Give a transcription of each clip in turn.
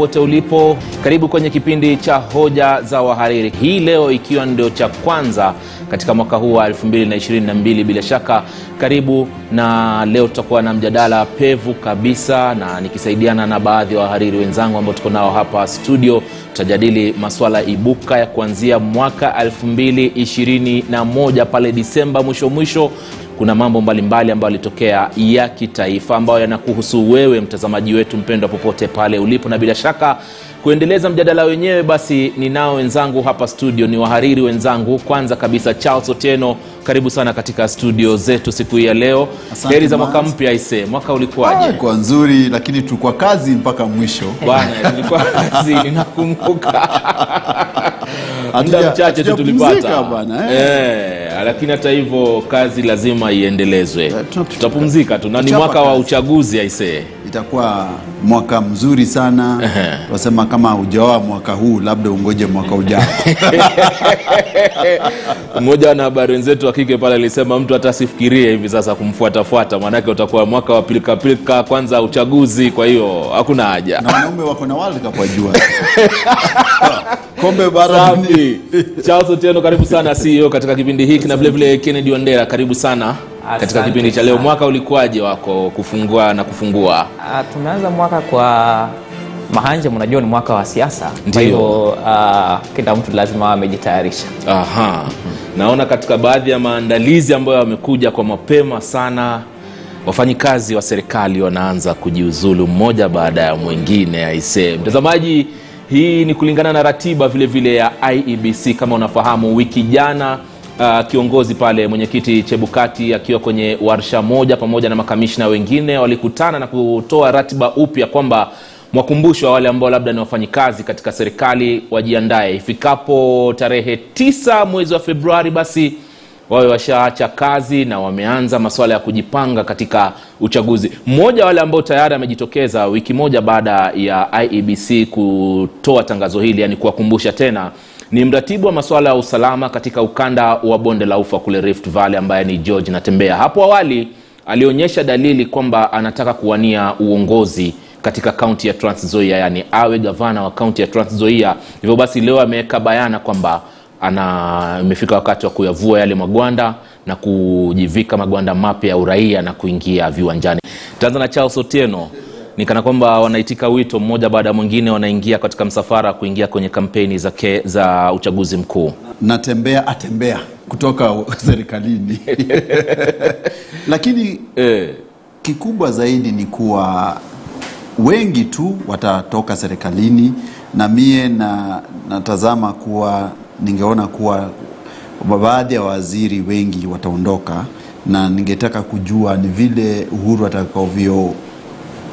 popote ulipo, karibu kwenye kipindi cha Hoja za Wahariri, hii leo ikiwa ndio cha kwanza katika mwaka huu wa 2022 bila shaka karibu. Na leo tutakuwa na mjadala pevu kabisa, na nikisaidiana na baadhi ya wahariri wenzangu ambao tuko nao hapa studio, tutajadili maswala ibuka ya kuanzia mwaka 2021 pale Disemba mwisho mwisho kuna mambo mbalimbali ambayo yalitokea ya kitaifa ambayo yanakuhusu wewe mtazamaji wetu mpendwa popote pale ulipo. Na bila shaka kuendeleza mjadala wenyewe basi ninao wenzangu hapa studio ni wahariri wenzangu. Kwanza kabisa charles oteno karibu sana katika studio zetu siku hii ya leo. Heri za mwaka mpya ise mwaka Ah, ulikuwaje kwa nzuri lakini tulikuwa kazi mpaka mwisho. Bwana nilikuwa kazi ninakumbuka muda mchache tu tulipata. bwana, eh. Eh, lakini hata hivyo kazi lazima iendelezwe. Tutapumzika tu. Na ni mwaka wa uchaguzi aisee itakuwa mwaka mzuri sana. Wasema kama ujaoa mwaka huu labda ungoje mwaka ujao. Mmoja wa wanahabari wenzetu wa kike pale alisema mtu hata asifikirie hivi sasa kumfuatafuata maanake utakuwa mwaka wa pilikapilika kwanza uchaguzi kwa hiyo hakuna haja. Na wanaume wako na walka kwa jua. Kombe barani charles otieno karibu sana ceo katika kipindi hiki na vilevile kennedy wandera karibu sana katika kipindi cha leo mwaka ulikuwaje wako kufungua na kufungua Uh, tumeanza mwaka kwa mahanje, mnajua ni mwaka wa siasa, Ndio. kwa hivyo uh, kila mtu lazima amejitayarisha. Aha. Naona katika baadhi ya maandalizi ambayo yamekuja kwa mapema sana, wafanyikazi wa serikali wanaanza kujiuzulu mmoja baada ya mwingine. Aisee, mtazamaji, hii ni kulingana na ratiba vile vile ya IEBC. Kama unafahamu, wiki jana uh, kiongozi pale mwenyekiti Chebukati akiwa kwenye warsha moja pamoja na makamishna wengine walikutana na kutoa ratiba upya kwamba mwakumbusho wa wale ambao labda ni wafanyikazi katika serikali wajiandae ifikapo tarehe tisa mwezi wa Februari basi wawe washaacha kazi na wameanza masuala ya kujipanga katika uchaguzi. Mmoja wa wale ambao tayari amejitokeza wiki moja baada ya IEBC kutoa tangazo hili, yani kuwakumbusha tena, ni mratibu wa masuala ya usalama katika ukanda wa bonde la ufa kule Rift Valley, ambaye ni George Natembea. Hapo awali alionyesha dalili kwamba anataka kuwania uongozi katika kaunti ya Trans Nzoia, yani awe gavana wa kaunti ya Trans Nzoia. Hivyo basi leo ameweka bayana kwamba ana imefika wakati wa kuyavua yale magwanda na kujivika magwanda mapya ya uraia na kuingia viwanjani. tanzana Charles Otieno, ni kana kwamba wanaitika wito mmoja baada ya mwingine, wanaingia katika msafara kuingia kwenye kampeni za, ke, za uchaguzi mkuu. natembea atembea kutoka serikalini lakini Eh, kikubwa zaidi ni kuwa wengi tu watatoka serikalini na mie na natazama kuwa ningeona kuwa baadhi ya waziri wengi wataondoka na ningetaka kujua ni vile Uhuru atakavyo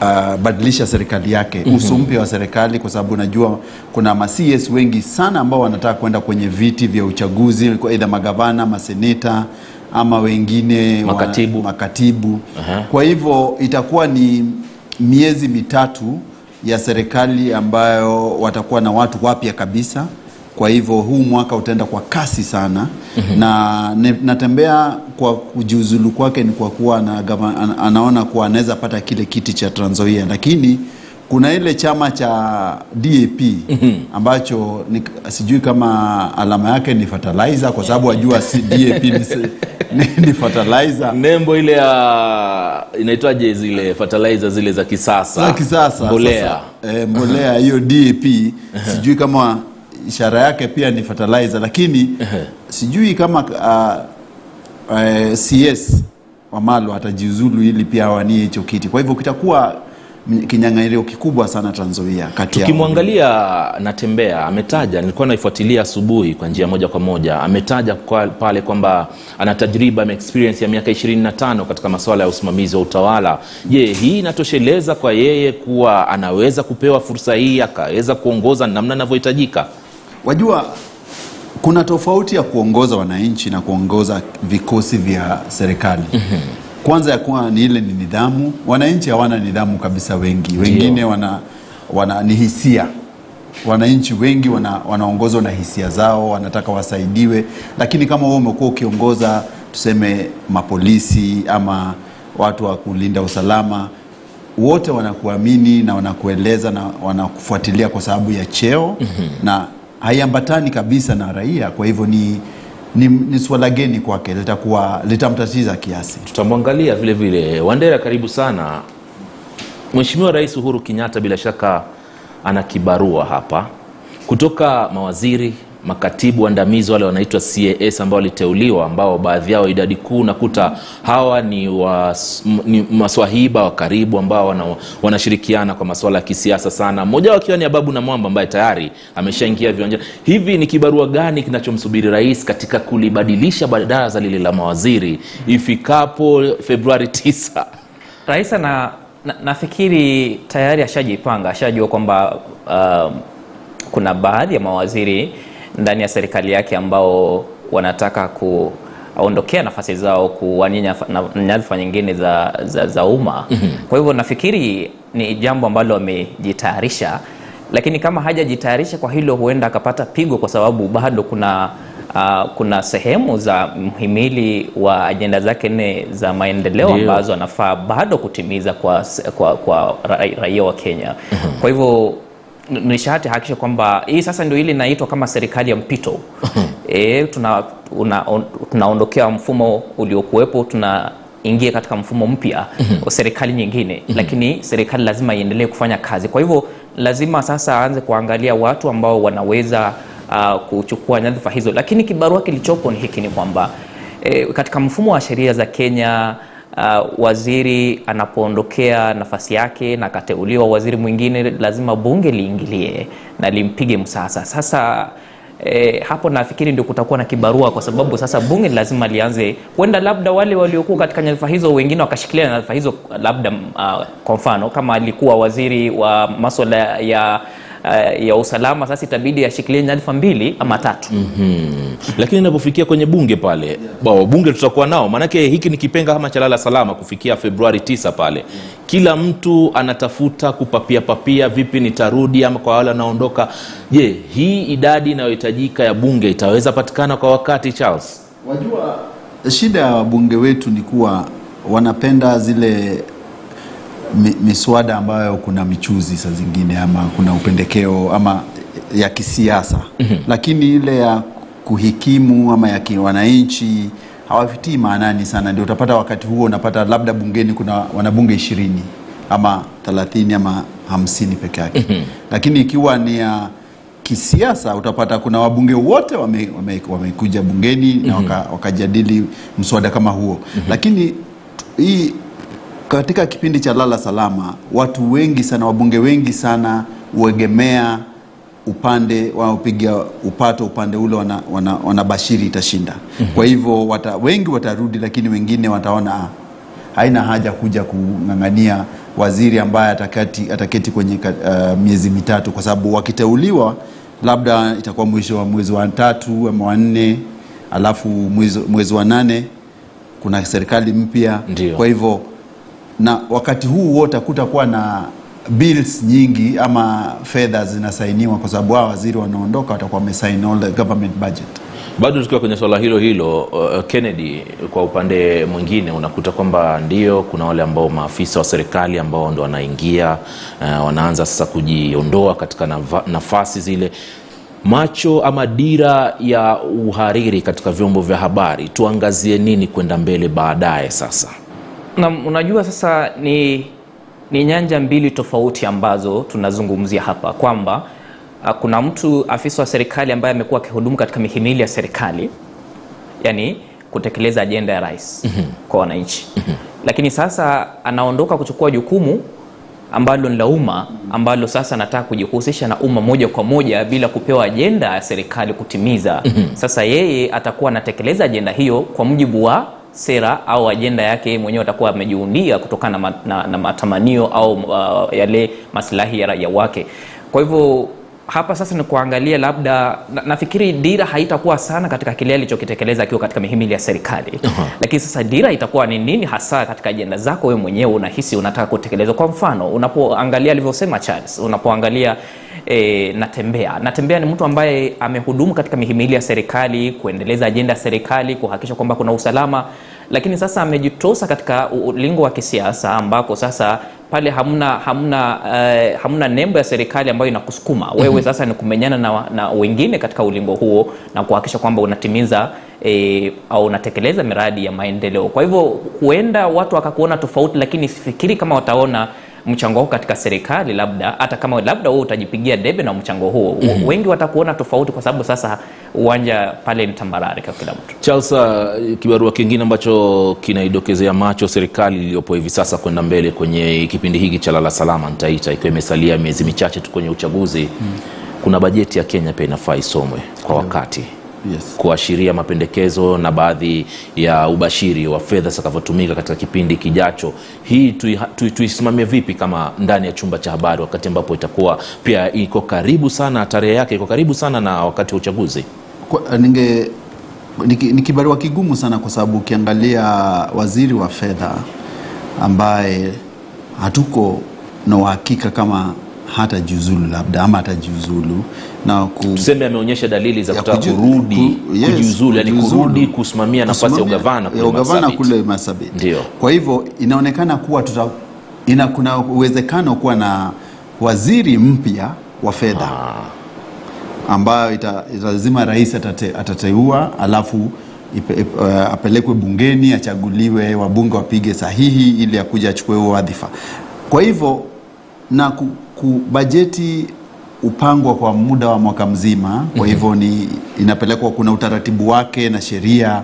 uh, badilisha serikali yake mm-hmm. uso mpya wa serikali kwa sababu najua kuna ma CS wengi sana ambao wanataka kwenda kwenye viti vya uchaguzi aidha magavana maseneta ama wengine wa- Makatibu. Uh -huh. Kwa hivyo itakuwa ni miezi mitatu ya serikali ambayo watakuwa na watu wapya kabisa. Kwa hivyo huu mwaka utaenda kwa kasi sana. Mm-hmm. na ne, natembea kwa kujiuzulu kwake ni kwa kuwa na, ana, anaona kuwa anaweza pata kile kiti cha Trans Nzoia, lakini kuna ile chama cha DAP ambacho ni, sijui kama alama yake ni fertilizer kwa sababu wajua si DAP ni, ni, ni fertilizer. Nembo ile ya inaitwaje zile fertilizer zile za kisasa? Za kisasa mbolea. Sasa, e, mbolea hiyo DAP sijui kama ishara yake pia ni fertilizer lakini sijui kama uh, uh, CS Wamalo atajiuzulu ili pia awanie hicho kiti. Kwa hivyo kitakuwa kinyang'anyiro kikubwa sana Trans Nzoia kati tukimwangalia natembea ametaja nilikuwa naifuatilia asubuhi kwa njia moja kwa moja. Ametaja kwa, pale kwamba ana tajriba ama experience ya miaka 25 katika masuala ya usimamizi wa utawala. Je hii inatosheleza kwa yeye kuwa anaweza kupewa fursa hii akaweza kuongoza namna inavyohitajika Wajua kuna tofauti ya kuongoza wananchi na kuongoza vikosi vya serikali. Kwanza ya kuwa ni ile ni nidhamu. Wananchi hawana nidhamu kabisa, wengi wengine wana, wana ni hisia. Wananchi wengi wana, wanaongozwa na hisia zao, wanataka wasaidiwe, lakini kama wewe umekuwa ukiongoza tuseme mapolisi ama watu wa kulinda usalama wote wanakuamini na wanakueleza na wanakufuatilia kwa sababu ya cheo na haiambatani kabisa na raia. Kwa hivyo ni, ni, ni swala geni kwake, litakuwa litamtatiza kiasi. tutamwangalia vile vile. Wandera, karibu sana. Mheshimiwa Rais Uhuru Kenyatta bila shaka ana kibarua hapa kutoka mawaziri, makatibu waandamizi wale wanaitwa CAS ambao waliteuliwa, ambao baadhi yao idadi kuu nakuta hawa ni, wa, ni maswahiba wa karibu ambao wana, wanashirikiana kwa masuala ya kisiasa sana, mmoja wao akiwa ni Ababu na Mwamba ambaye tayari ameshaingia viwanjani. Hivi ni kibarua gani kinachomsubiri rais katika kulibadilisha baraza lile la mawaziri ifikapo Februari 9? Rais ana na, tayari ashajipanga, ashajua kwamba uh, kuna baadhi ya mawaziri ndani ya serikali yake ambao wanataka kuondokea nafasi zao kuwania na- nyadhifa nyingine za, za, za umma. Kwa hivyo nafikiri ni jambo ambalo amejitayarisha, lakini kama hajajitayarisha kwa hilo, huenda akapata pigo, kwa sababu bado kuna Uh, kuna sehemu za mhimili wa ajenda zake nne za maendeleo ambazo anafaa bado kutimiza kwa, kwa, kwa ra- raia wa Kenya. Kwa hivyo n- ni hakikisha kwamba hii sasa ndio ile inaitwa kama serikali ya mpito. e, tuna, on, tunaondokea mfumo uliokuwepo tunaingia katika mfumo mpya wa serikali nyingine, lakini serikali lazima iendelee kufanya kazi. Kwa hivyo lazima sasa aanze kuangalia watu ambao wanaweza uh, kuchukua nyadhifa hizo, lakini kibarua kilichopo ni hiki, ni kwamba e, katika mfumo wa sheria za Kenya uh, waziri anapoondokea nafasi yake na akateuliwa waziri mwingine, lazima bunge liingilie na limpige msasa. Sasa E, hapo nafikiri ndio kutakuwa na kibarua, kwa sababu sasa bunge lazima lianze, kwenda, labda wale waliokuwa katika nyadhifa hizo wengine wakashikilia nyadhifa hizo, labda uh, kwa mfano kama alikuwa waziri wa masuala ya uh, ya usalama, sasa itabidi ashikilie nyadhifa mbili ama tatu. lakini inapofikia kwenye bunge pale bao bunge tutakuwa nao. Maanake hiki ni kipenga kama cha lala salama kufikia februari 9 pale. Kila mtu anatafuta kupapia papia vipi nitarudi ama kwa wale wanaondoka. Je hii idadi inayohitajika ya bunge itaweza patikana kwa wakati charles? Wajua, shida ya wabunge wetu ni kuwa wanapenda zile miswada ambayo kuna michuzi saa zingine ama kuna upendekeo ama ya kisiasa mm-hmm. Lakini ile ya kuhikimu ama ya kiwananchi hawafitii maanani sana, ndio utapata wakati huo unapata labda bungeni kuna wanabunge ishirini ama thelathini ama hamsini peke yake mm-hmm. Lakini ikiwa ni ya kisiasa utapata kuna wabunge wote wamekuja wame, wame bungeni mm-hmm. na waka, wakajadili mswada kama huo mm-hmm. Lakini hii katika kipindi cha lala salama watu wengi sana wabunge wengi sana huegemea upande wanaopiga upato upande ule wanabashiri wana, wana itashinda mm-hmm. Kwa hivyo wata, wengi watarudi, lakini wengine wataona ah, haina haja kuja kung'ang'ania waziri ambaye ataketi, ataketi kwenye uh, miezi mitatu, kwa sababu wakiteuliwa labda itakuwa mwisho wa mwezi wa tatu ama wa nne, alafu mwezi, wa nane kuna serikali mpya. Kwa hivyo na wakati huu wote hakutakuwa na bills nyingi ama fedha zinasainiwa, kwa sababu hao waziri wanaondoka watakuwa wamesign all the government budget. bado tukiwa kwenye swala hilo hilo uh, kennedy kwa upande mwingine unakuta kwamba ndio kuna wale ambao maafisa wa serikali ambao ndo wanaingia uh, wanaanza sasa kujiondoa katika nafasi zile macho ama dira ya uhariri katika vyombo vya habari tuangazie nini kwenda mbele baadaye sasa na unajua sasa ni, ni nyanja mbili tofauti ambazo tunazungumzia hapa kwamba uh, kuna mtu afisa wa serikali ambaye amekuwa akihudumu katika mihimili ya serikali yani kutekeleza ajenda ya rais mm-hmm. kwa wananchi mm-hmm. lakini sasa anaondoka kuchukua jukumu ambalo ni la umma ambalo sasa anataka kujihusisha na umma moja kwa moja bila kupewa ajenda ya serikali kutimiza mm-hmm. sasa yeye atakuwa anatekeleza ajenda hiyo kwa mujibu wa sera au ajenda yake mwenyewe atakuwa amejiundia kutokana na, na, na matamanio au uh, yale maslahi ya raia wake. Kwa hivyo hapa sasa ni kuangalia labda na, nafikiri dira haitakuwa sana katika kile alichokitekeleza akiwa katika mihimili ya serikali. Uh-huh. lakini sasa dira itakuwa ni nini hasa katika ajenda zako wewe mwenyewe unahisi unataka kutekeleza kwa mfano unapoangalia alivyosema Charles unapoangalia E, natembea. Natembea ni mtu ambaye amehudumu katika mihimili ya serikali kuendeleza ajenda ya serikali kuhakikisha kwamba kuna usalama lakini sasa amejitosa katika ulingo wa kisiasa ambako sasa pale hamna hamna uh, hamna nembo ya serikali ambayo inakusukuma. Wewe sasa ni kumenyana na, na wengine katika ulingo huo na kuhakikisha kwamba unatimiza e, au unatekeleza miradi ya maendeleo. Kwa hivyo huenda watu wakakuona tofauti lakini sifikiri kama wataona mchango wako katika serikali labda hata kama labda wewe utajipigia debe na mchango huo. Mm-hmm. wengi watakuona tofauti kwa sababu sasa uwanja pale ni tambarare kwa kila mtu. Charles, uh, kibarua kingine ambacho kinaidokezea macho serikali iliyopo hivi sasa kwenda mbele kwenye kipindi hiki cha lala salama nitaita, ikiwa imesalia miezi michache tu kwenye uchaguzi. Hmm. kuna bajeti ya Kenya pia inafaa isomwe kwa wakati Yes. kuashiria mapendekezo na baadhi ya ubashiri wa fedha zitakavyotumika katika kipindi kijacho. Hii tuisimamie tui- tui vipi kama ndani ya chumba cha habari, wakati ambapo itakuwa pia iko karibu sana, tarehe yake iko karibu sana na wakati wa uchaguzi? Ninge ni kibarua kigumu sana kwa sababu ukiangalia waziri wa fedha ambaye hatuko na uhakika kama hata jiuzulu labda ama hatajiuzulu na ku, tuseme ameonyesha dalili za kutaka kurudi ku- yes, yani kurudi kusimamia nafasi ya ugavana kule ugavana kule Marsabit. Ndio. Kwa hivyo inaonekana kuwa tuta, ina, kuna uwezekano kuwa na waziri mpya wa fedha ambayo ita, lazima rais atate, atateua alafu ipe, ip- uh, apelekwe bungeni achaguliwe, wabunge wapige sahihi ili akuja achukue huo wadhifa. Kwa hivyo na ku, ku, bajeti upangwa kwa muda wa mwaka mzima, kwa hivyo ni inapelekwa, kuna utaratibu wake na sheria.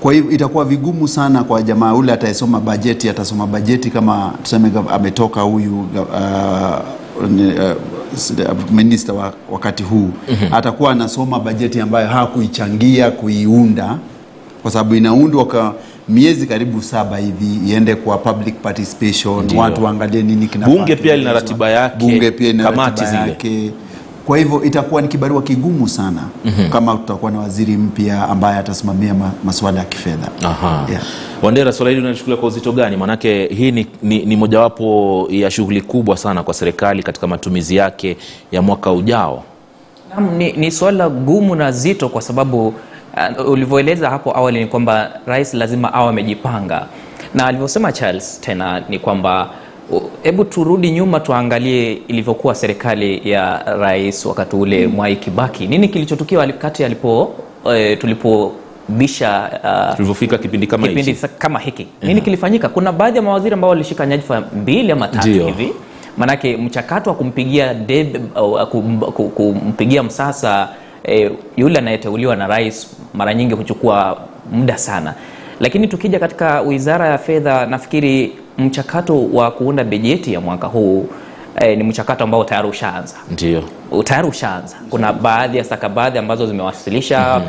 Kwa hivyo itakuwa vigumu sana kwa jamaa ule atayesoma bajeti, atasoma bajeti kama tuseme ametoka huyu uh, uh, uh, wa wakati huu. Atakuwa anasoma bajeti ambayo hakuichangia kuiunda, kwa sababu inaundwa kwa miezi karibu saba hivi iende kwa public participation, Ndiyo. watu waangalie nini kinafaa Bunge pia lina ratiba yake, bunge pia lina kamati ratiba zile. yake kwa hivyo itakuwa ni kibarua kigumu sana kama tutakuwa na waziri mpya ambaye atasimamia ma, masuala ya kifedha. Aha. Yeah. Wandera, swala hili unalichukulia kwa uzito gani? Maanake hii ni, ni, ni mojawapo ya shughuli kubwa sana kwa serikali katika matumizi yake ya mwaka ujao. Naam, ni, ni swala gumu na zito kwa sababu uh, ulivyoeleza hapo awali ni kwamba rais lazima awe amejipanga, na alivyosema Charles tena ni kwamba hebu hebu turudi nyuma tuangalie ilivyokuwa serikali ya rais wakati ule Mwai Kibaki. Nini kilichotukia wakati alipo uh, tulipo bisha uh, Tulivyofika kipindi kama kipindi hichi, kama hiki. Nini kilifanyika? Kuna baadhi ya mawaziri ambao walishika nyadhifa mbili ama tatu hivi. Maanake mchakato wa kumpigia debe, uh, kum, ku- kumpigia msasa eh, yule anayeteuliwa na rais mara nyingi huchukua muda sana. Lakini tukija katika wizara ya fedha nafikiri mchakato wa kuunda bajeti ya mwaka huu E, ni mchakato ambao tayari ushaanza. Ndio. Tayari ushaanza. Kuna baadhi ya stakabadhi ambazo zimewasilisha.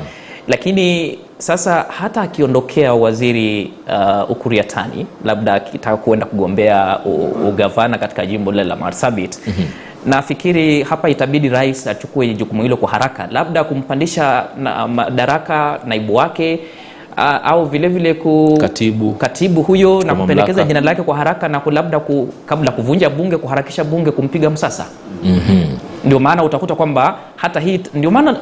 Lakini sasa hata akiondokea waziri uh, Ukuriatani labda akitaka kuenda kugombea ugavana katika jimbo lile la Marsabit nafikiri hapa itabidi rais achukue jukumu hilo kwa haraka, labda kumpandisha na madaraka naibu wake a, au vilevile vile ku, Katibu. katibu huyo na kupendekeza jina lake kwa haraka na labda ku, kabla kuvunja bunge kuharakisha bunge kumpiga msasa. Ndio maana utakuta kwamba hata hii ndio maana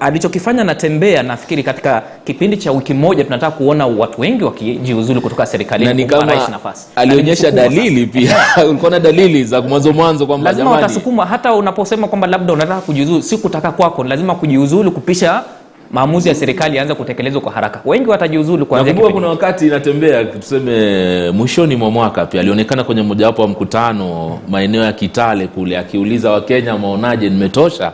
alichokifanya natembea nafikiri katika kipindi cha wiki moja tunataka kuona watu wengi wakijiuzulu kutoka na serikalini ni kama nafasi. alionyesha dalili pia. Ulikuwa na dalili za mwanzo mwanzo kwamba lazima watasukuma hata unaposema kwamba labda unataka kujiuzulu si kutaka kwako lazima kujiuzulu kupisha maamuzi ya serikali yaanze kutekelezwa kwa haraka. Wengi watajiuzulu nakumbuka kuna wakati inatembea tuseme mwishoni mwa mwaka pia. Alionekana kwenye mojawapo wa mkutano maeneo ya Kitale kule akiuliza Wakenya maonaje, nimetosha,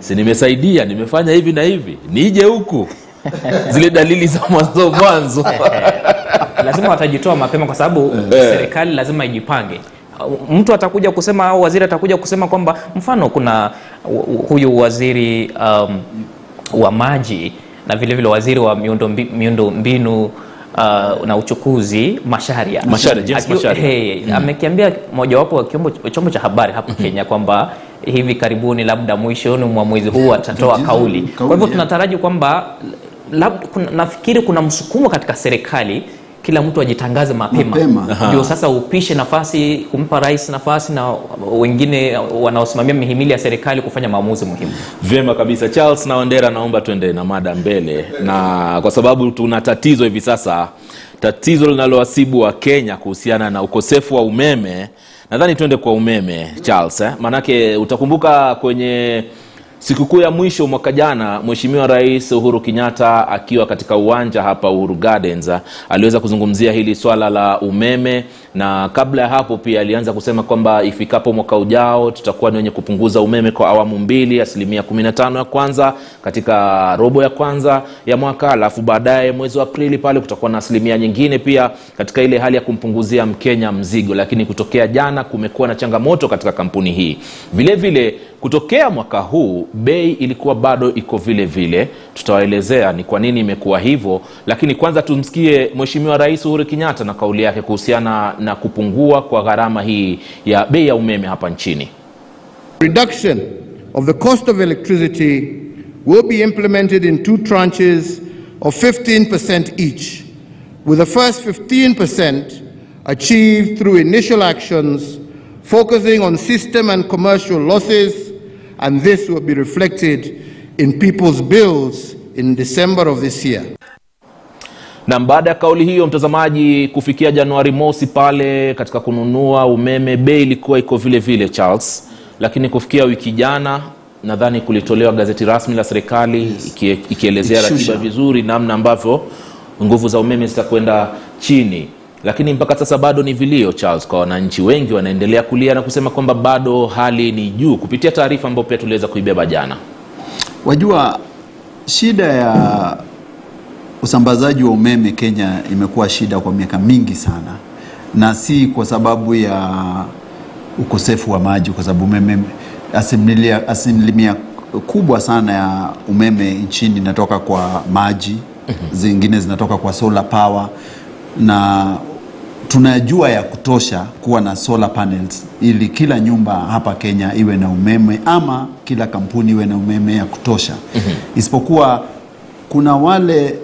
si nimesaidia, nimefanya hivi na hivi, nije huku. Zile dalili za mwanzo mwanzo. Lazima watajitoa mapema kwa sababu serikali lazima ijipange. Mtu atakuja kusema au waziri atakuja kusema kwamba mfano kuna huyu waziri um, wa maji na vile vile waziri wa miundo, miundo mbinu uh, na uchukuzi Masharia, Masharia, James Masharia. hey, amekiambia mojawapo wa chombo, cha habari hapa Kenya kwamba hivi karibuni labda mwishoni mwa mwezi huu atatoa kauli. kauli, Kwa hivyo tunataraji kwamba labda nafikiri kuna msukumo katika serikali kila mtu ajitangaze mapema, Mapema. ndio sasa upishe nafasi kumpa rais nafasi na wengine wanaosimamia mihimili ya serikali kufanya maamuzi muhimu. Vyema kabisa Charles na Wandera, naomba tuende na mada mbele, na kwa sababu tuna tatizo hivi sasa, tatizo linalowasibu wa Kenya kuhusiana na ukosefu wa umeme nadhani tuende kwa umeme Charles eh? Maanake utakumbuka kwenye sikukuu ya mwisho mwaka jana, Mheshimiwa Rais Uhuru Kenyatta akiwa katika uwanja hapa Uhuru Gardens ah, aliweza kuzungumzia hili swala la umeme, na kabla ya hapo pia alianza kusema kwamba ifikapo mwaka ujao tutakuwa ni wenye kupunguza umeme kwa awamu mbili, asilimia 15 ya kwanza katika robo ya kwanza ya mwaka, alafu baadaye mwezi wa Aprili pale kutakuwa na asilimia nyingine pia katika ile hali ya kumpunguzia Mkenya mzigo. Lakini kutokea jana kumekuwa na changamoto katika kampuni hii. vilevile vile kutokea mwaka huu bei ilikuwa bado iko vile vile. Tutawaelezea ni kwa nini imekuwa hivyo, lakini kwanza tumsikie Mheshimiwa Rais Uhuru Kenyatta na kauli yake kuhusiana na kupungua kwa gharama hii ya bei ya umeme hapa nchini. Reduction of the cost of electricity will be implemented in two tranches of 15% each, with the first 15% achieved through initial actions focusing on system and commercial losses, and this will be reflected in people's bills in December of this year. na baada ya kauli hiyo mtazamaji, kufikia Januari mosi pale katika kununua umeme bei ilikuwa iko vile vile Charles, lakini kufikia wiki jana nadhani kulitolewa gazeti rasmi la serikali iki, ikielezea Ikishusha. ratiba vizuri namna ambavyo nguvu za umeme zitakwenda chini, lakini mpaka sasa bado ni vilio Charles, kwa wananchi wengi wanaendelea kulia na kusema kwamba bado hali ni juu, kupitia taarifa ambayo pia tuliweza kuibeba jana. Wajua, shida ya usambazaji wa umeme Kenya imekuwa shida kwa miaka mingi sana, na si kwa sababu ya ukosefu wa maji, kwa sababu umeme asilimia, asilimia kubwa sana ya umeme nchini inatoka kwa maji, zingine zinatoka kwa solar power na tunajua ya kutosha kuwa na solar panels ili kila nyumba hapa Kenya iwe na umeme ama kila kampuni iwe na umeme ya kutosha. Isipokuwa kuna wale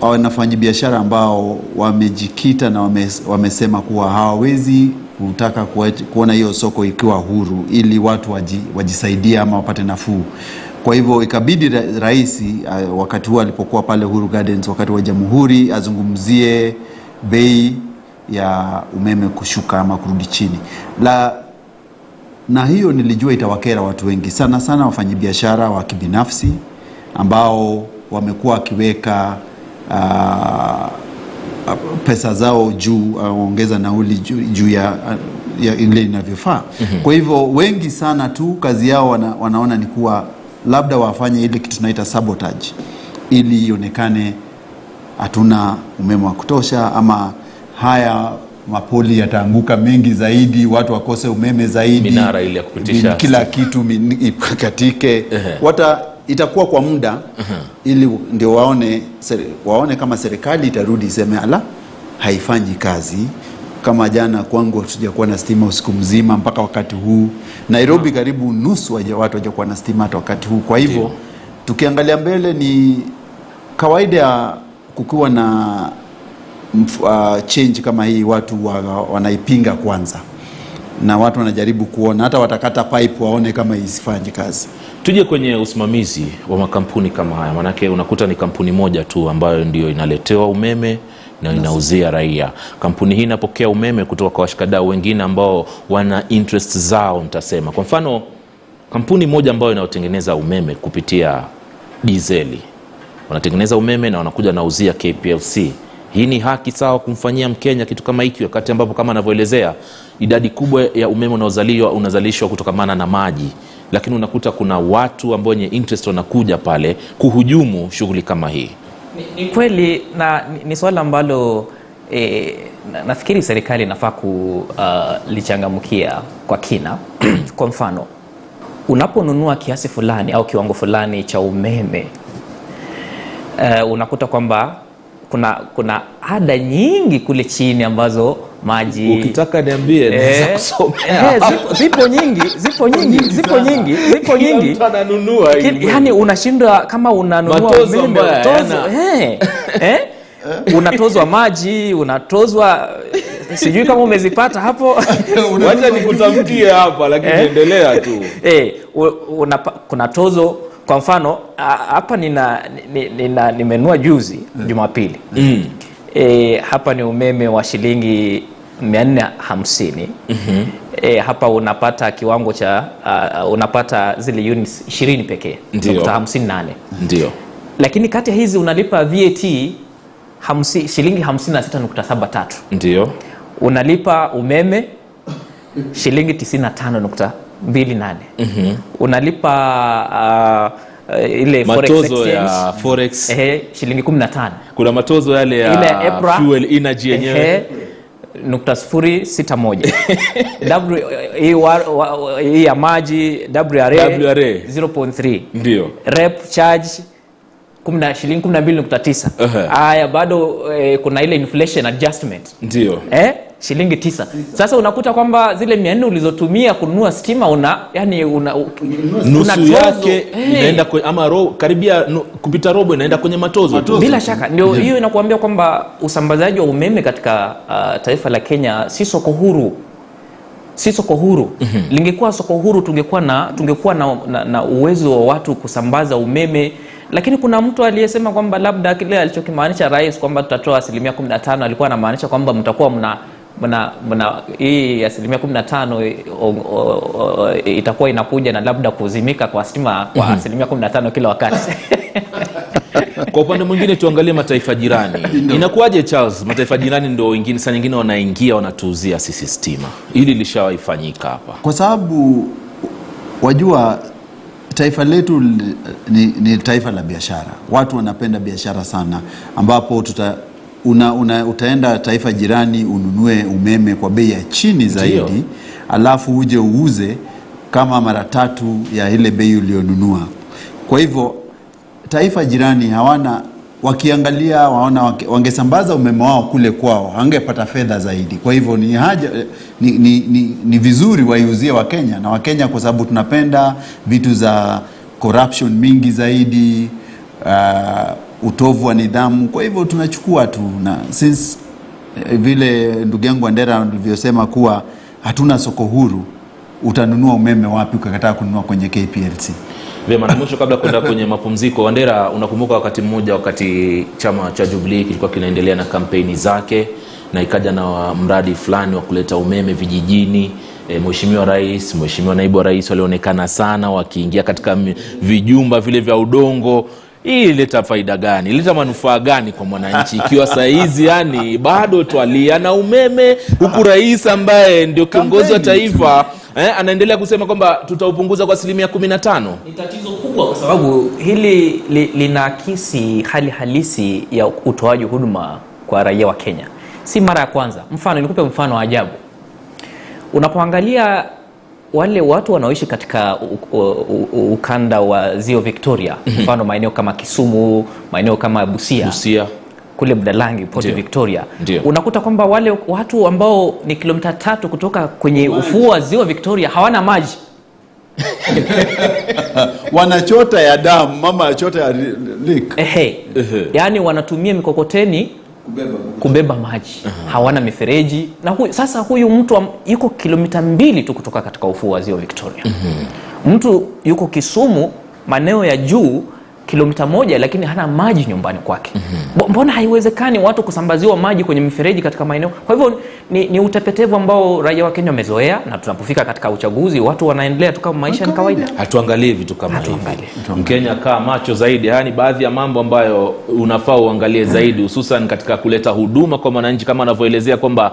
wanafanyabiashara ambao wamejikita na wame, wamesema kuwa hawawezi kutaka kuona hiyo soko ikiwa huru ili watu waji, wajisaidie ama wapate nafuu. Kwa hivyo ikabidi ra, rais wakati huo alipokuwa pale Uhuru Gardens wakati wa Jamhuri azungumzie bei ya umeme kushuka ama kurudi chini la na hiyo nilijua itawakera watu wengi sana sana wafanyabiashara wa kibinafsi ambao wamekuwa wakiweka uh, pesa zao juu uh, ongeza nauli juu, juu ya, ya ile inavyofaa. Kwa hivyo wengi sana tu kazi yao wana, wanaona ni kuwa labda wafanye ile kitu tunaita sabotage ili ionekane hatuna umeme wa kutosha ama haya mapoli yataanguka mengi zaidi, watu wakose umeme zaidi, Minara ile ya kupitisha. kila kitu ikatike wata itakuwa kwa muda ili ndio waone waone kama serikali itarudi iseme ala haifanyi kazi. Kama jana kwangu hatujakuwa na stima usiku mzima mpaka wakati huu. Nairobi karibu nusu waja- watu wajakuwa na stima hata wakati huu. Kwa hivyo tukiangalia mbele ni kawaida ya kukiwa na mf- uh, change kama hii watu wa, wanaipinga kwanza. Na watu wanajaribu kuona hata watakata pipe waone kama isifanyi kazi. Tuje kwenye usimamizi wa makampuni kama haya, maanake unakuta ni kampuni moja tu ambayo ndio inaletewa umeme na inauzia raia. Kampuni hii inapokea umeme kutoka kwa washikadau wengine ambao wana interest zao, nitasema. Kwa mfano kampuni moja ambayo inayotengeneza umeme kupitia dizeli, wanatengeneza umeme na wanakuja nauzia KPLC. Hii ni haki sawa kumfanyia Mkenya kitu kama hiki, wakati ambapo kama anavyoelezea idadi kubwa ya umeme unaozaliwa unazalishwa kutokamana na maji, lakini unakuta kuna watu ambao wenye interest wanakuja pale kuhujumu shughuli kama hii. Ni, ni kweli na ni, ni swala ambalo e, na, nafikiri serikali inafaa kulichangamkia kwa kina. kwa mfano, unaponunua kiasi fulani au kiwango fulani cha umeme uh, unakuta kwamba kuna, kuna ada nyingi kule chini ambazo maji Ukitaka niambie Eh, eh, zipo, zipo nyingi zipo nyingi zipo nyingi zipo nyingi. ananunua yani unashindwa kama unanunua Matozo umeme tozo utozo, eh, eh, unatozwa maji unatozwa sijui kama umezipata hapo. Wacha nikutamkie hapa, lakini Eh? endelea tu. eh, una, kuna tozo kwa mfano hapa nina, ni- nina nimenua juzi Jumapili. Mm. e, hapa ni umeme wa shilingi 450 mm-hmm. e, hapa unapata kiwango cha uh, unapata zile units 20 pekee. Nukta 58 ndio. Lakini kati ya hizi unalipa VAT hamsi, shilingi 56.73 ndio. Unalipa umeme shilingi 95.28 mm-hmm. unalipa uh, uh, ile forex matozo exchange, ya forex. Ehe, shilingi 15 kuna matozo yale ya ile EPRA, fuel energy yenyewe. Nukta sifuri sita moja. Hii wa- hii ya maji WRA, WRA. 0.3 ndio. Rep charge kumna- shilingi 12.9 Ehe. aya bado eh, kuna ile inflation adjustment. Ndio. Eh, shilingi tisa. Sasa unakuta kwamba zile mia nne ulizotumia kununua stima una yani una, nusu una yake inaenda kwe, ama ro, karibia nu, kupita robo inaenda kwenye matozo, matozo. bila shaka ndio hiyo inakuambia kwamba usambazaji wa umeme katika uh, taifa la kenya si soko huru. Si soko huru. Mm-hmm. lingekuwa soko huru tungekuwa na tungekuwa na, na, na uwezo wa watu kusambaza umeme. Lakini kuna mtu aliyesema kwamba labda kile alichokimaanisha rais kwamba tutatoa asilimia 15 alikuwa anamaanisha kwamba mtakuwa mna mna, mna hii asilimia 15 na o- o- itakuwa inakuja na labda kuzimika kwa stima kwa mm-hmm. asilimia 15 kila wakati. Kwa upande mwingine tuangalie mataifa jirani. Inakuwaje charles? Mataifa jirani ndo wengine saa nyingine wanaingia wanatuuzia sisi stima. Hili lishawaifanyika hapa. Kwa sababu wajua taifa letu ni, ni taifa la biashara. Watu wanapenda biashara sana ambapo tuta, una, una, utaenda taifa jirani ununue umeme kwa bei ya chini zaidi Ndiyo. alafu uje uuze kama mara tatu ya ile bei ulionunua kwa hivyo taifa jirani hawana wakiangalia waona wangesambaza umeme wao kule kwao hangepata fedha zaidi kwa hivyo ni haja ni, ni, ni, ni vizuri waiuzie wakenya na wakenya kwa sababu tunapenda vitu za corruption mingi zaidi uh, utovu wa nidhamu. Kwa hivyo tunachukua tu na since eh, vile ndugu yangu Wandera alivyosema kuwa hatuna soko huru utanunua umeme wapi ukakataa kununua kwenye KPLC vyema na mwisho kabla kwenda kwenye mapumziko wandera unakumbuka wakati mmoja wakati chama cha jubilii kilikuwa kinaendelea na kampeni zake na ikaja na mradi fulani wa kuleta umeme vijijini e, mheshimiwa rais mheshimiwa naibu wa rais walionekana sana wakiingia katika vijumba vile vya udongo hii ileta faida gani? Ileta manufaa gani kwa mwananchi? Ikiwa sahizi yani bado twalia na umeme huku rais ambaye ndio kiongozi wa taifa eh, anaendelea kusema kwamba tutaupunguza kwa asilimia kumi na tano. Ni tatizo kubwa kwa sababu hili li, linaakisi hali halisi ya utoaji huduma kwa raia wa kenya. Si mara ya kwanza. Mfano nikupe mfano wa ajabu. Unapoangalia wale watu wanaoishi katika ukanda wa zio victoria mfano maeneo kama kisumu maeneo kama busia Busia kule Mdalangi, Port. Victoria, Ndiyo. unakuta kwamba wale watu ambao ni kilomita tatu kutoka kwenye ufuo wa ziwa Victoria hawana maji. wanachota ya damu mama achota ya ri- leak Ehe. Yaani wanatumia mikokoteni kubeba maji, hawana mifereji. Na huyu, sasa huyu mtu yuko kilomita mbili tu kutoka katika ufuo wa ziwa Victoria. Mtu yuko Kisumu, maeneo ya juu kilomita moja, lakini hana maji nyumbani kwake. Mbo- Mbona haiwezekani watu kusambaziwa maji kwenye mifereji katika maeneo? Kwa hivyo ni, ni utepetevu ambao raia wa Kenya wamezoea, na tunapofika katika uchaguzi watu wanaendelea tu kama maisha ni kawaida. hatuangalii vitu kama hivi mkenya kaa macho zaidi haya ni baadhi ya mambo ambayo unafaa uangalie zaidi hususan katika kuleta huduma kwa mwananchi kama anavyoelezea kwamba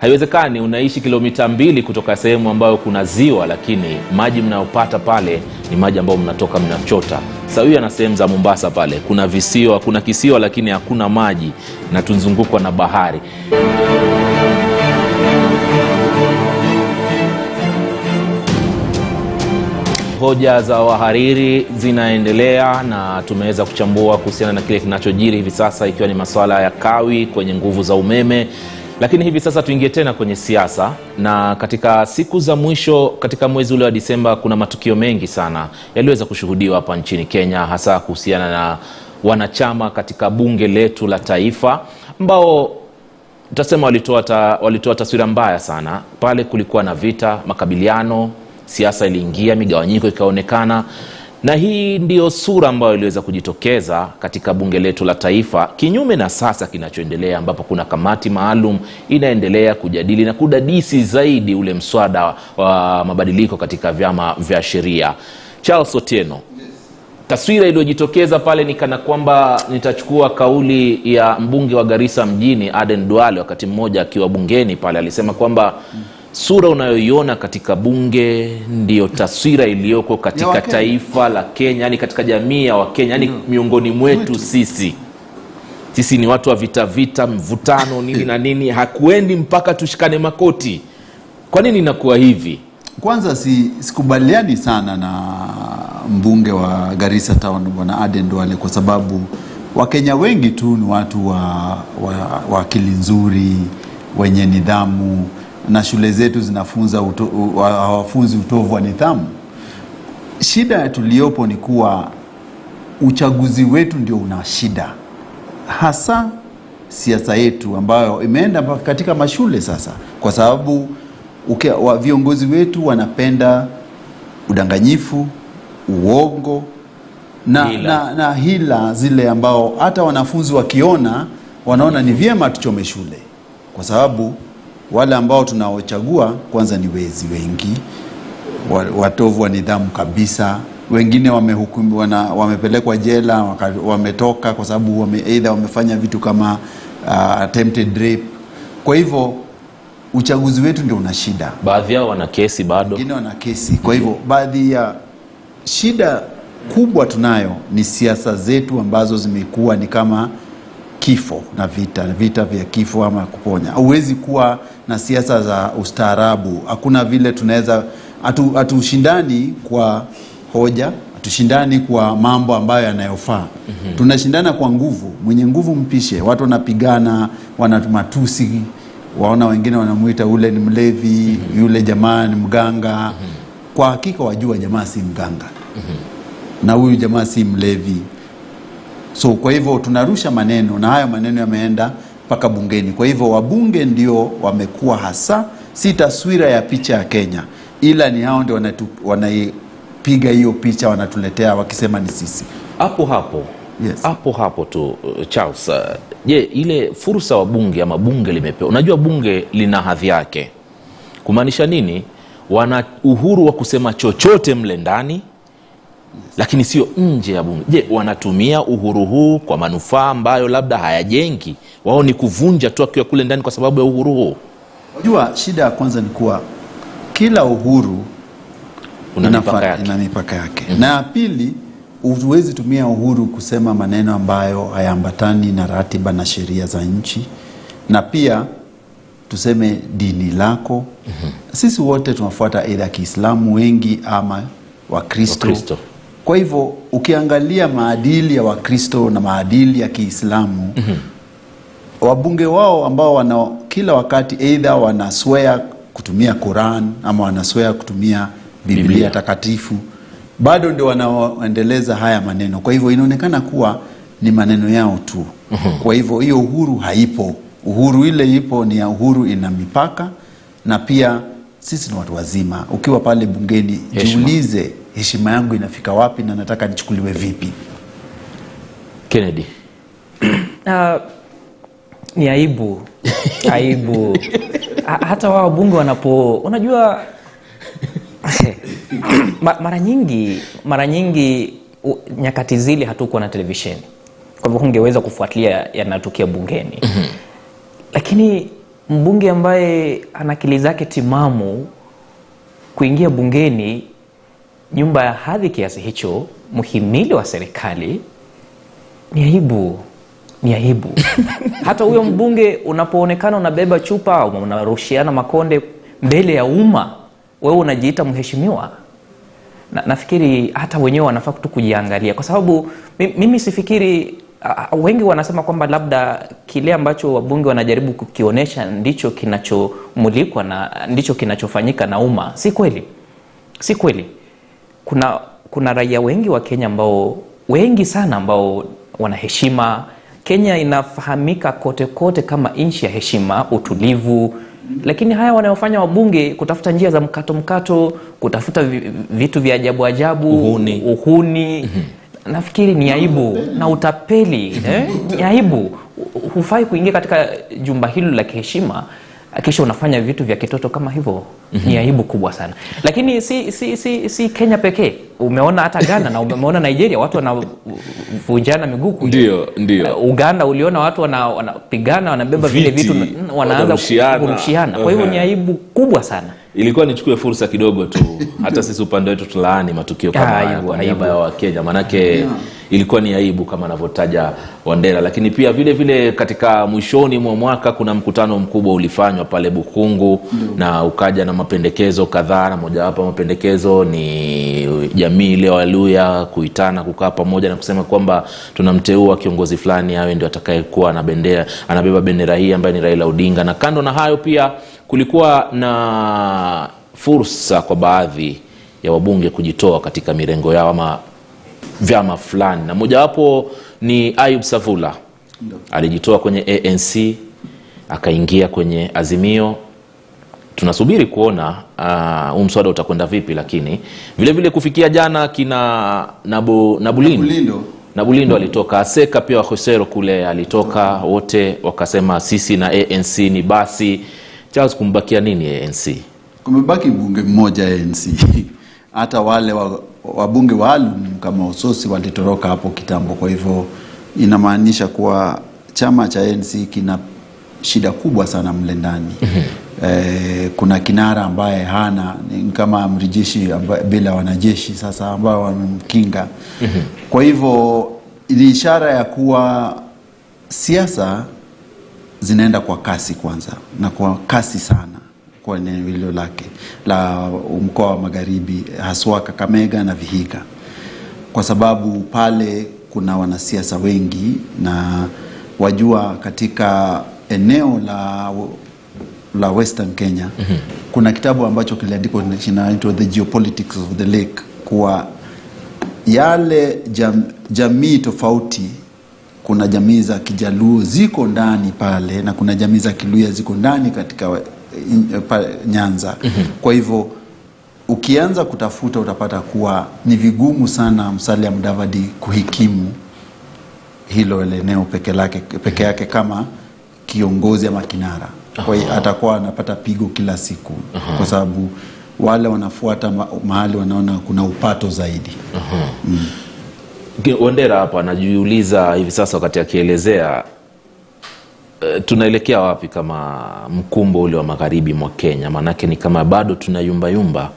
haiwezekani unaishi kilomita mbili kutoka sehemu ambayo kuna ziwa lakini maji mnayopata pale ni maji ambayo mnatoka mnachota. Sawia na sehemu za mombasa pale. Kuna visiwa kuna kisiwa lakini hakuna maji na tunzungukwa na bahari. Hoja za wahariri zinaendelea na tumeweza kuchambua kuhusiana na kile kinachojiri hivi sasa ikiwa ni masuala ya kawi kwenye nguvu za umeme lakini hivi sasa tuingie tena kwenye siasa na katika siku za mwisho katika mwezi ule wa disemba kuna matukio mengi sana yaliyoweza kushuhudiwa hapa nchini kenya hasa kuhusiana na wanachama katika bunge letu la taifa ambao tutasema walitoa, ta, walitoa taswira mbaya sana. Pale kulikuwa na vita makabiliano siasa iliingia migawanyiko ikaonekana na hii ndiyo sura ambayo iliweza kujitokeza katika bunge letu la taifa, kinyume na sasa kinachoendelea, ambapo kuna kamati maalum inaendelea kujadili na kudadisi zaidi ule mswada wa mabadiliko katika vyama vya sheria. Charles Otieno, taswira iliyojitokeza pale ni kana kwamba nitachukua kauli ya mbunge wa Garissa mjini Aden Duale, wakati mmoja akiwa bungeni pale alisema kwamba sura unayoiona katika bunge ndiyo taswira iliyoko katika taifa la Kenya, yani katika jamii ya Wakenya, yani miongoni mwetu sisi. Sisi ni watu wa vita vita, mvutano nini na nini, hakuendi mpaka tushikane makoti. Kwa nini inakuwa hivi? Kwanza si, sikubaliani sana na mbunge wa Garissa Town bwana Aden dwale kwa sababu Wakenya wengi tu ni watu wa, wa, wa akili nzuri wenye nidhamu na shule zetu zinafunza uto, hawafunzi utovu wa nidhamu. Shida tuliyopo ni kuwa uchaguzi wetu ndio una shida, hasa siasa yetu ambayo imeenda mpaka katika mashule sasa, kwa sababu uke, wa, viongozi wetu wanapenda udanganyifu, uongo na Hila. na, na hila zile ambao hata wanafunzi wakiona wanaona ni vyema tuchome shule, kwa sababu wale ambao tunaochagua kwanza ni wezi wengi, wa- watovu wa nidhamu kabisa. Wengine wamehukumiwa na wamepelekwa jela waka, wametoka kwa sababu wame, either wamefanya vitu kama uh, attempted rape. Kwa hivyo uchaguzi wetu ndio una shida Baadhi yao wana kesi bado. wengine wana kesi. Kwa hivyo baadhi ya shida kubwa tunayo ni siasa zetu ambazo zimekuwa ni kama kifo na vita, vita vya kifo ama kuponya. Huwezi kuwa na siasa za ustaarabu. Hakuna vile tunaweza hatu- hatushindani kwa hoja, hatushindani kwa mambo ambayo yanayofaa. Tunashindana kwa nguvu. Mwenye nguvu mpishe. Watu wanapigana, wana matusi waona wengine wanamuita ule ni mlevi, yule jamaa ni mganga. Kwa hakika wajua jamaa si mganga na huyu jamaa si mlevi. So kwa hivyo tunarusha maneno na hayo maneno yameenda mpaka bungeni. Kwa hivyo wabunge ndio wamekuwa hasa, si taswira ya picha ya Kenya, ila ni hao ndio wanaipiga hiyo picha, wanatuletea wakisema ni sisi. hapo hapo Yes. hapo hapo tu uh, Charles, uh, je, ile fursa wa bunge ama bunge limepewa? Unajua bunge lina hadhi yake, kumaanisha nini? Wana uhuru wa kusema chochote mle ndani, lakini sio nje ya bunge. Je, wanatumia uhuru huu kwa manufaa ambayo labda hayajengi? Wao ni kuvunja tu akiwa kule ndani kwa sababu ya uhuru huu? Unajua, shida ya kwanza ni kuwa kila uhuru Una mipaka yake. ina mipaka yake. Na ya pili, huwezi tumia uhuru kusema maneno ambayo hayaambatani na ratiba na sheria za nchi, na pia tuseme dini lako. Sisi wote tunafuata aidha Kiislamu wengi ama Wakristo. Wakristo. Kwa hivyo ukiangalia maadili ya Wakristo na maadili ya Kiislamu wabunge wao ambao wana kila wakati eidha wanaswea kutumia Quran ama wanaswea kutumia Biblia, Biblia. takatifu bado ndio wanaoendeleza haya maneno. Kwa hivyo inaonekana kuwa ni maneno yao tu. Kwa hivyo hiyo uhuru haipo. Uhuru ile ipo ni ya uhuru, ina mipaka, na pia sisi ni watu wazima. Ukiwa pale bungeni, jiulize heshima yangu inafika wapi na nataka nichukuliwe vipi? Kennedy, Uh, ni aibu. Aibu. Hata wao wabunge wanapo unajua Ma- mara nyingi mara nyingi nyakati zile hatukuwa na televisheni. Kwa hivyo hungeweza kufuatilia yanayotokea bungeni. Lakini mbunge ambaye ana akili zake timamu kuingia bungeni nyumba ya hadhi kiasi hicho mhimili wa serikali ni aibu ni aibu. Hata huyo mbunge unapoonekana unabeba chupa au unarushiana makonde mbele ya umma wewe unajiita mheshimiwa. Na, nafikiri hata wenyewe wanafaa tu kujiangalia. Kwa sababu mimi sifikiri uh, wengi wanasema kwamba labda kile ambacho wabunge wanajaribu kukionyesha ndicho kinachomulikwa na ndicho kinachofanyika na umma. Si kweli. Si kweli kuna kuna raia wengi wa Kenya ambao wengi sana ambao wana heshima. Kenya inafahamika kote kote kama nchi ya heshima, utulivu lakini haya wanayofanya wabunge kutafuta njia za mkato mkato kutafuta vitu vya ajabu ajabu Uhuni. uhuni nafikiri ni aibu na utapeli eh? ni aibu hufai kuingia katika jumba hilo la kiheshima kisha unafanya vitu vya kitoto kama hivyo. Ni aibu kubwa sana. Lakini si, si, si, si kenya pekee. Umeona hata ghana na umeona nigeria watu wanavunjana miguu ndio ndio. Uh, uganda uliona watu wana- wanapigana wanabeba vile vitu wanaanza kurushiana. kwa hivyo ni aibu kubwa sana. Ilikuwa nichukue fursa kidogo tu. Hata sisi upande wetu tulaani matukio kama haya kwa niaba ya wakenya. Manake ilikuwa ni aibu kama anavyotaja wandera. Lakini pia vile vile katika mwishoni mwa mwaka kuna mkutano mkubwa ulifanywa pale bukungu na ukaja na mapendekezo kadhaa na mojawapo mapendekezo ni jamii ile waluya kuitana kukaa pamoja na kusema kwamba tunamteua kiongozi fulani awe ndio atakayekuwa na anabeba bendera hii ambaye ni raila odinga. Na kando na hayo pia kulikuwa na fursa kwa baadhi ya wabunge kujitoa katika mirengo yao ama vyama fulani. Na mojawapo ni ayub savula. Alijitoa kwenye anc akaingia kwenye azimio. Tunasubiri kuona huu uh, mswada utakwenda vipi lakini vile vile kufikia jana kina nabu, nabulindo. Nabulindo. nabulindo alitoka. Aseka pia wahosero kule alitoka. Wote wakasema sisi na anc ni basi. Charles kumbakia nini anc kumebaki mbunge mmoja ANC. Hata wale wa- wabunge waalum kama Usosi walitoroka hapo kitambo, kwa hivyo inamaanisha kuwa chama cha ANC kina shida kubwa sana mle ndani. Eh, kuna kinara ambaye hana kama amri jeshi bila wanajeshi sasa ambao wamemkinga. Kwa hivyo ni ishara ya kuwa siasa zinaenda kwa kasi kwanza na kwa kasi sana kwa eneo hilo lake la mkoa wa magharibi haswa Kakamega na Vihiga, kwa sababu pale kuna wanasiasa wengi na wajua, katika eneo la la Western Kenya kuna kitabu ambacho kiliandikwa kinaitwa The Geopolitics of the Lake kuwa yale jam, jamii tofauti kuna jamii za kijaluo ziko ndani pale na kuna jamii za kiluya ziko ndani katika pa- nyanza. Kwa hivyo ukianza kutafuta utapata kuwa ni vigumu sana Musalia Mudavadi kuhikimu hilo eneo peke, lake, peke yake kama kiongozi ama kinara. Kwa hiyo atakuwa anapata pigo kila siku. Kwa sababu wale wanafuata ma- mahali wanaona kuna upato zaidi. Wandera hapa anajiuliza hivi sasa wakati akielezea tunaelekea wapi kama mkumbo ule wa magharibi mwa kenya? Maanake ni kama bado tuna yumbayumba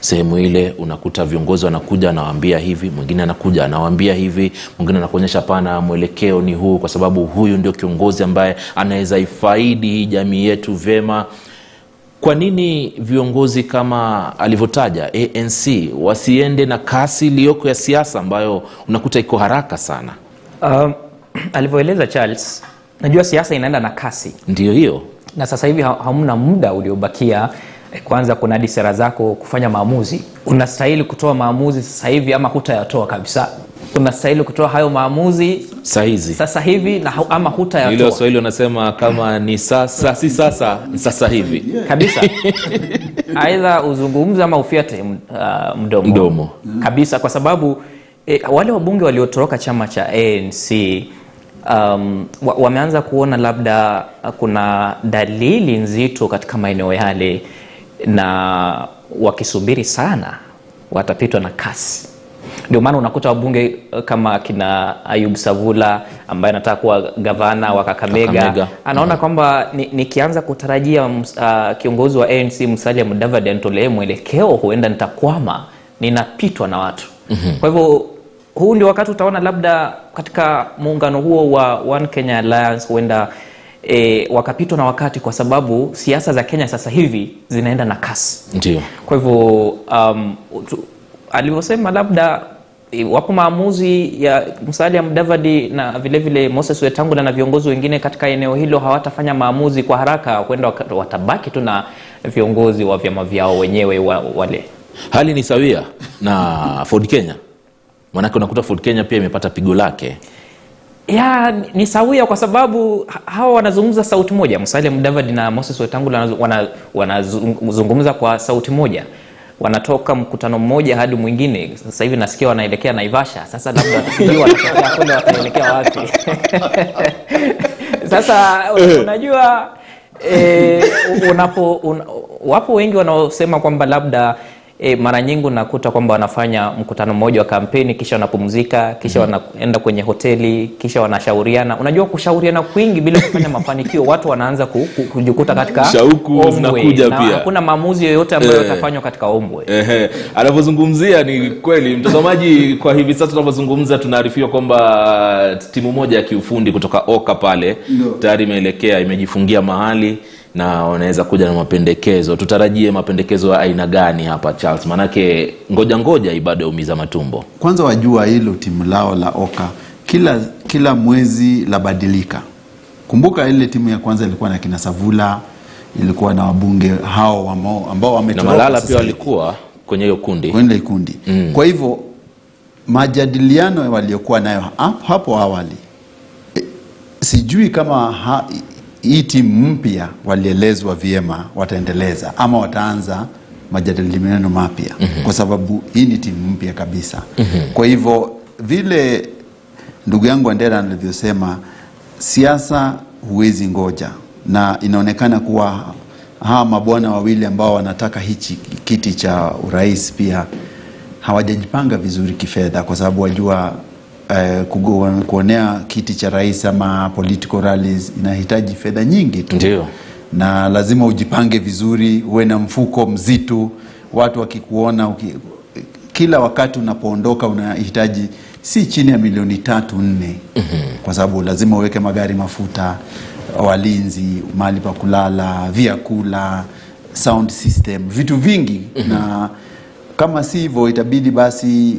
sehemu ile unakuta viongozi wanakuja anawaambia hivi mwingine anakuja anawaambia hivi mwingine anakuonyesha pana mwelekeo ni huu kwa sababu huyu ndio kiongozi ambaye anaweza ifaidi hii jamii yetu vyema. Kwa nini viongozi kama alivyotaja anc wasiende na kasi iliyoko ya siasa ambayo unakuta iko haraka sana? Um, alivyoeleza charles najua siasa inaenda na kasi. Ndio hiyo. Na sasa hivi ha- hamna muda uliobakia eh, kwanza kunadi sera zako kufanya maamuzi. Unastahili kutoa maamuzi sasa hivi ama hutayatoa kabisa. Unastahili kutoa hayo maamuzi sahizi sasa hivi na, ama hutayatoa. Waswahili wanasema kama ni sasa si sasa ni sasa hivi. Kabisa. Aidha uzungumze ama ufiate uh, mdomo. Mdomo. kabisa kwa sababu e, wale wabunge waliotoroka chama cha anc um, wa, wameanza kuona labda kuna dalili nzito katika maeneo yale na wakisubiri sana watapitwa na kasi ndio maana unakuta wabunge uh, kama kina ayub savula ambaye anataka kuwa gavana wa kakamega, Kakamega. anaona kwamba ni- nikianza kutarajia uh, kiongozi wa anc musalia mudavadi anitolee mwelekeo huenda nitakwama ninapitwa na watu mm-hmm. kwa hivyo huu ndio wakati utaona labda katika muungano huo wa one kenya alliance huenda e, wakapitwa na wakati kwa sababu siasa za kenya sasa hivi zinaenda na kasi. Ndio. Kwa hivyo um, alivyosema labda e, wapo maamuzi ya Musalia Mudavadi na vile vile Moses Wetangula na viongozi wengine katika eneo hilo hawatafanya maamuzi kwa haraka, huenda watabaki tu na viongozi wa vyama vyao wenyewe wa, wale. hali ni sawia na ford kenya maanake unakuta ford kenya pia imepata pigo lake. Ya ni- sawia kwa sababu hawa wanazungumza sauti moja. Musalia Mudavadi na Moses Wetangula wanazungumza wana- wana kwa sauti moja. Wanatoka mkutano mmoja hadi mwingine. Sasa hivi nasikia wanaelekea Naivasha. Sasa labda sijui watatokea kule wataelekea wapi? Sasa unajua e, unapo un, wapo wengi wanaosema kwamba labda e, mara nyingi unakuta kwamba wanafanya mkutano mmoja wa kampeni kisha wanapumzika kisha wanaenda kwenye hoteli kisha wanashauriana. Unajua kushauriana kwingi bila kufanya mafanikio watu wanaanza ku, ku, kujikuta katika Shauku zinakuja pia. hakuna maamuzi yoyote ambayo Eh. yatafanywa katika ombwe. Ehe, anavyozungumzia ni kweli. Mtazamaji kwa hivi sasa tunavyozungumza tunaarifiwa kwamba timu moja ya kiufundi kutoka oka pale no. tayari imeelekea imejifungia mahali na wanaweza kuja na mapendekezo. Tutarajie mapendekezo ya aina gani hapa charles? Manake ngoja ngoja ibada umiza matumbo. Kwanza wajua hilo timu lao la oka kila kila mwezi labadilika. Kumbuka ile timu ya kwanza ilikuwa na kina savula ilikuwa na wabunge hao ambao, wametoroka pia walikuwa kwenye hiyo kundi. Kwenye kundi. Mm. kwa hivyo majadiliano waliokuwa nayo hapo, hapo awali e, sijui kama ha, hii timu mpya walielezwa vyema wataendeleza ama wataanza majadiliano mapya mm-hmm. kwa sababu hii ni timu mpya kabisa mm-hmm. kwa hivyo vile ndugu yangu Andera alivyosema siasa huwezi ngoja na inaonekana kuwa hawa mabwana wawili ambao wanataka hichi kiti cha urais pia hawajajipanga vizuri kifedha kwa sababu wajua eh, kuonea kiti cha rais ama political rallies inahitaji fedha nyingi tu Ndiyo. na lazima ujipange vizuri uwe na mfuko mzito watu wakikuona uki, kila wakati unapoondoka unahitaji si chini ya milioni tatu nne mm-hmm. kwa sababu lazima uweke magari mafuta walinzi mahali pa kulala vyakula sound system vitu vingi mm-hmm. na kama si hivyo itabidi basi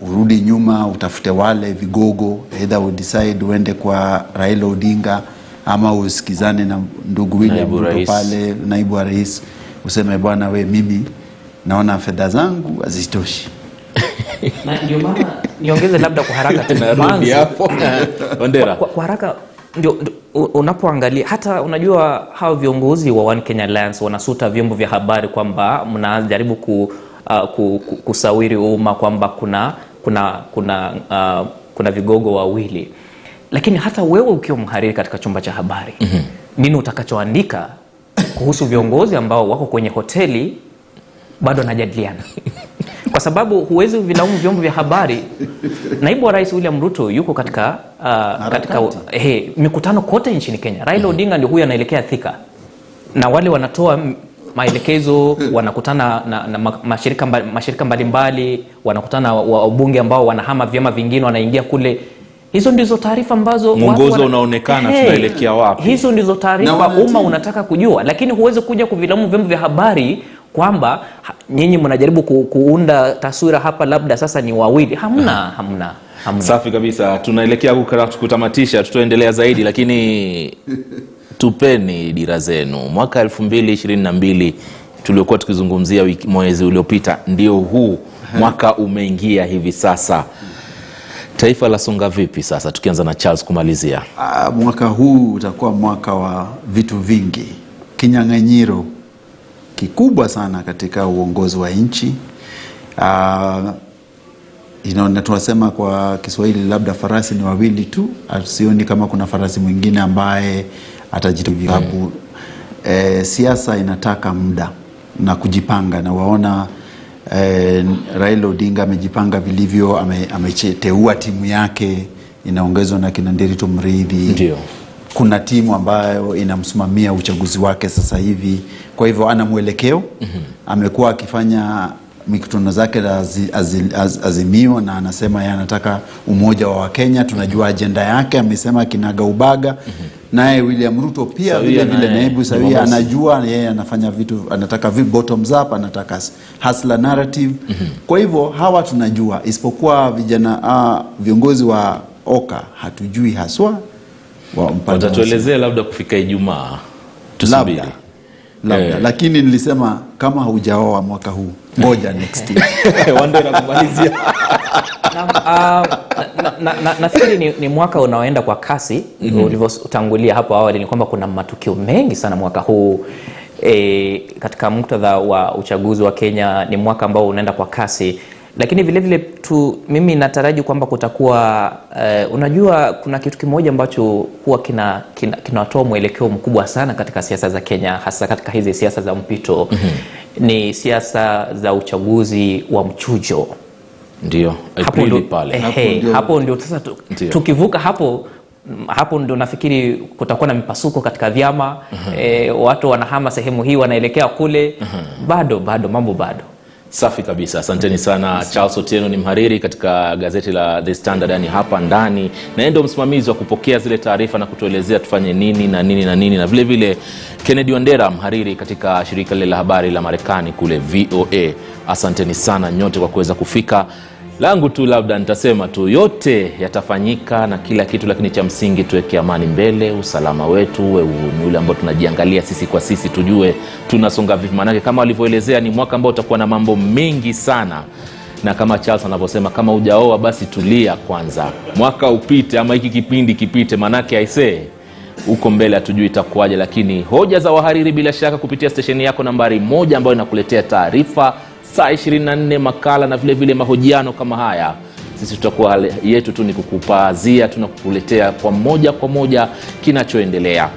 urudi nyuma utafute wale vigogo either udecide uende kwa Raila Odinga ama usikizane na ndugu William Naibu Ruto pale naibu wa rais useme bwana we mimi naona fedha zangu hazitoshi. Ndio maana niongeze labda kwa haraka tu ondera. Kwa, kwa haraka ndio ndio, unapoangalia hata unajua hawa viongozi wa One Kenya Alliance wanasuta vyombo vya habari kwamba mnajaribu ku, uh, ku, ku, kusawiri umma kwamba kuna kuna kuna uh, kuna vigogo wawili. Lakini hata wewe ukiwa mhariri katika chumba cha habari mm-hmm. nini utakachoandika kuhusu viongozi ambao wako kwenye hoteli bado wanajadiliana? Kwa sababu huwezi vilaumu vyombo vya habari. Naibu wa rais william ruto yuko katika uh, katika he, mikutano kote nchini kenya. Raila odinga ndio huyu anaelekea thika. Na wale wanatoa maelekezo wanakutana na, na mashirika mbalimbali mashirika mbalimbali wanakutana na wabunge ambao wanahama vyama vingine wanaingia kule. Hizo ndizo taarifa ambazo Mwongozo wana- unaonekana hey, tunaelekea wapi. hizo ndizo taarifa umma unataka kujua. Lakini huwezi kuja kuvilaumu vyombo vya habari kwamba ha- nyinyi mnajaribu ku, kuunda taswira hapa labda sasa ni wawili. Hamna hamna hamna. Safi kabisa. Tunaelekea kutamatisha tutaendelea zaidi lakini tupeni dira zenu. Mwaka 2022 tuliokuwa tukizungumzia mwezi uliopita ndio huu mwaka umeingia hivi sasa. Taifa la songa vipi sasa tukianza na charles kumalizia? Ah, mwaka huu utakuwa mwaka wa vitu vingi, kinyang'anyiro kikubwa sana katika uongozi wa nchi. Ah, you tunasema kwa Kiswahili labda farasi ni wawili tu, sioni kama kuna farasi mwingine ambaye atajitabu. e, siasa inataka muda na kujipanga, na waona e, Raila Odinga amejipanga vilivyo, ame- ameteua timu yake inaongezwa na kina Nderitu Mridhi Ndio. kuna timu ambayo inamsimamia uchaguzi wake sasa hivi, kwa hivyo ana mwelekeo mm-hmm. Amekuwa akifanya mikutano zake za azi, azi, az, azimio na anasema yeye anataka umoja wa Wakenya. Tunajua ajenda yake, amesema kinaga ubaga mm-hmm. Naye William Ruto pia vile vile, naibu sawia, anajua yeye anafanya vitu, anataka vi bottoms up, anataka hustler narrative mm-hmm. Kwa hivyo hawa tunajua, isipokuwa vijana uh, viongozi wa Oka hatujui haswa watatuelezea labda kufika ijumaa tusubiri labda, labda. Eh. Lakini nilisema kama haujaoa mwaka huu ngoja next year wandera kumalizia Naam, ah, na- na- na- ni, ni mwaka unaoenda kwa kasi mm-hmm. ulivyotangulia hapo awali ni kwamba kuna matukio mengi sana mwaka huu. E, katika muktadha wa uchaguzi wa kenya ni mwaka ambao unaenda kwa kasi lakini vile vile tu mimi nataraji kwamba kutakuwa uh, unajua kuna kitu kimoja ambacho huwa kinatoa kina, kina mwelekeo mkubwa sana katika siasa za kenya hasa katika hizi siasa za mpito. Mm-hmm. ni siasa za uchaguzi wa mchujo. Ndio hapo ehe, ndio- hapo ndio sasa tu, tukivuka hapo mm, hapo ndio nafikiri kutakuwa na mipasuko katika vyama. E, watu wanahama sehemu hii wanaelekea kule. Bado bado mambo bado safi kabisa. Asanteni sana. Charles otieno ni mhariri katika gazeti la the standard yani hapa ndani. Na yeye ndio msimamizi wa kupokea zile taarifa na kutuelezea tufanye nini na nini na nini. Na vile vile kennedy wandera mhariri katika shirika lile la habari la marekani kule voa asanteni sana nyote kwa kuweza kufika langu tu labda nitasema tu yote yatafanyika na kila kitu lakini cha msingi tuweke amani mbele usalama wetu uwe ni ule ambao tunajiangalia sisi kwa sisi tujue tunasonga vipi. Maanake kama walivyoelezea ni mwaka ambao utakuwa na mambo mengi sana. Na kama charles anavyosema kama ujaoa basi tulia kwanza. Mwaka upite ama hiki kipindi kipite maanake aisee huko mbele hatujui itakuwaje lakini hoja za wahariri bila shaka kupitia stesheni yako nambari moja ambayo inakuletea taarifa saa 24 makala na vile vile mahojiano kama haya. Sisi tutakuwa yetu tu ni kukupazia tunakuletea kwa moja kwa moja kinachoendelea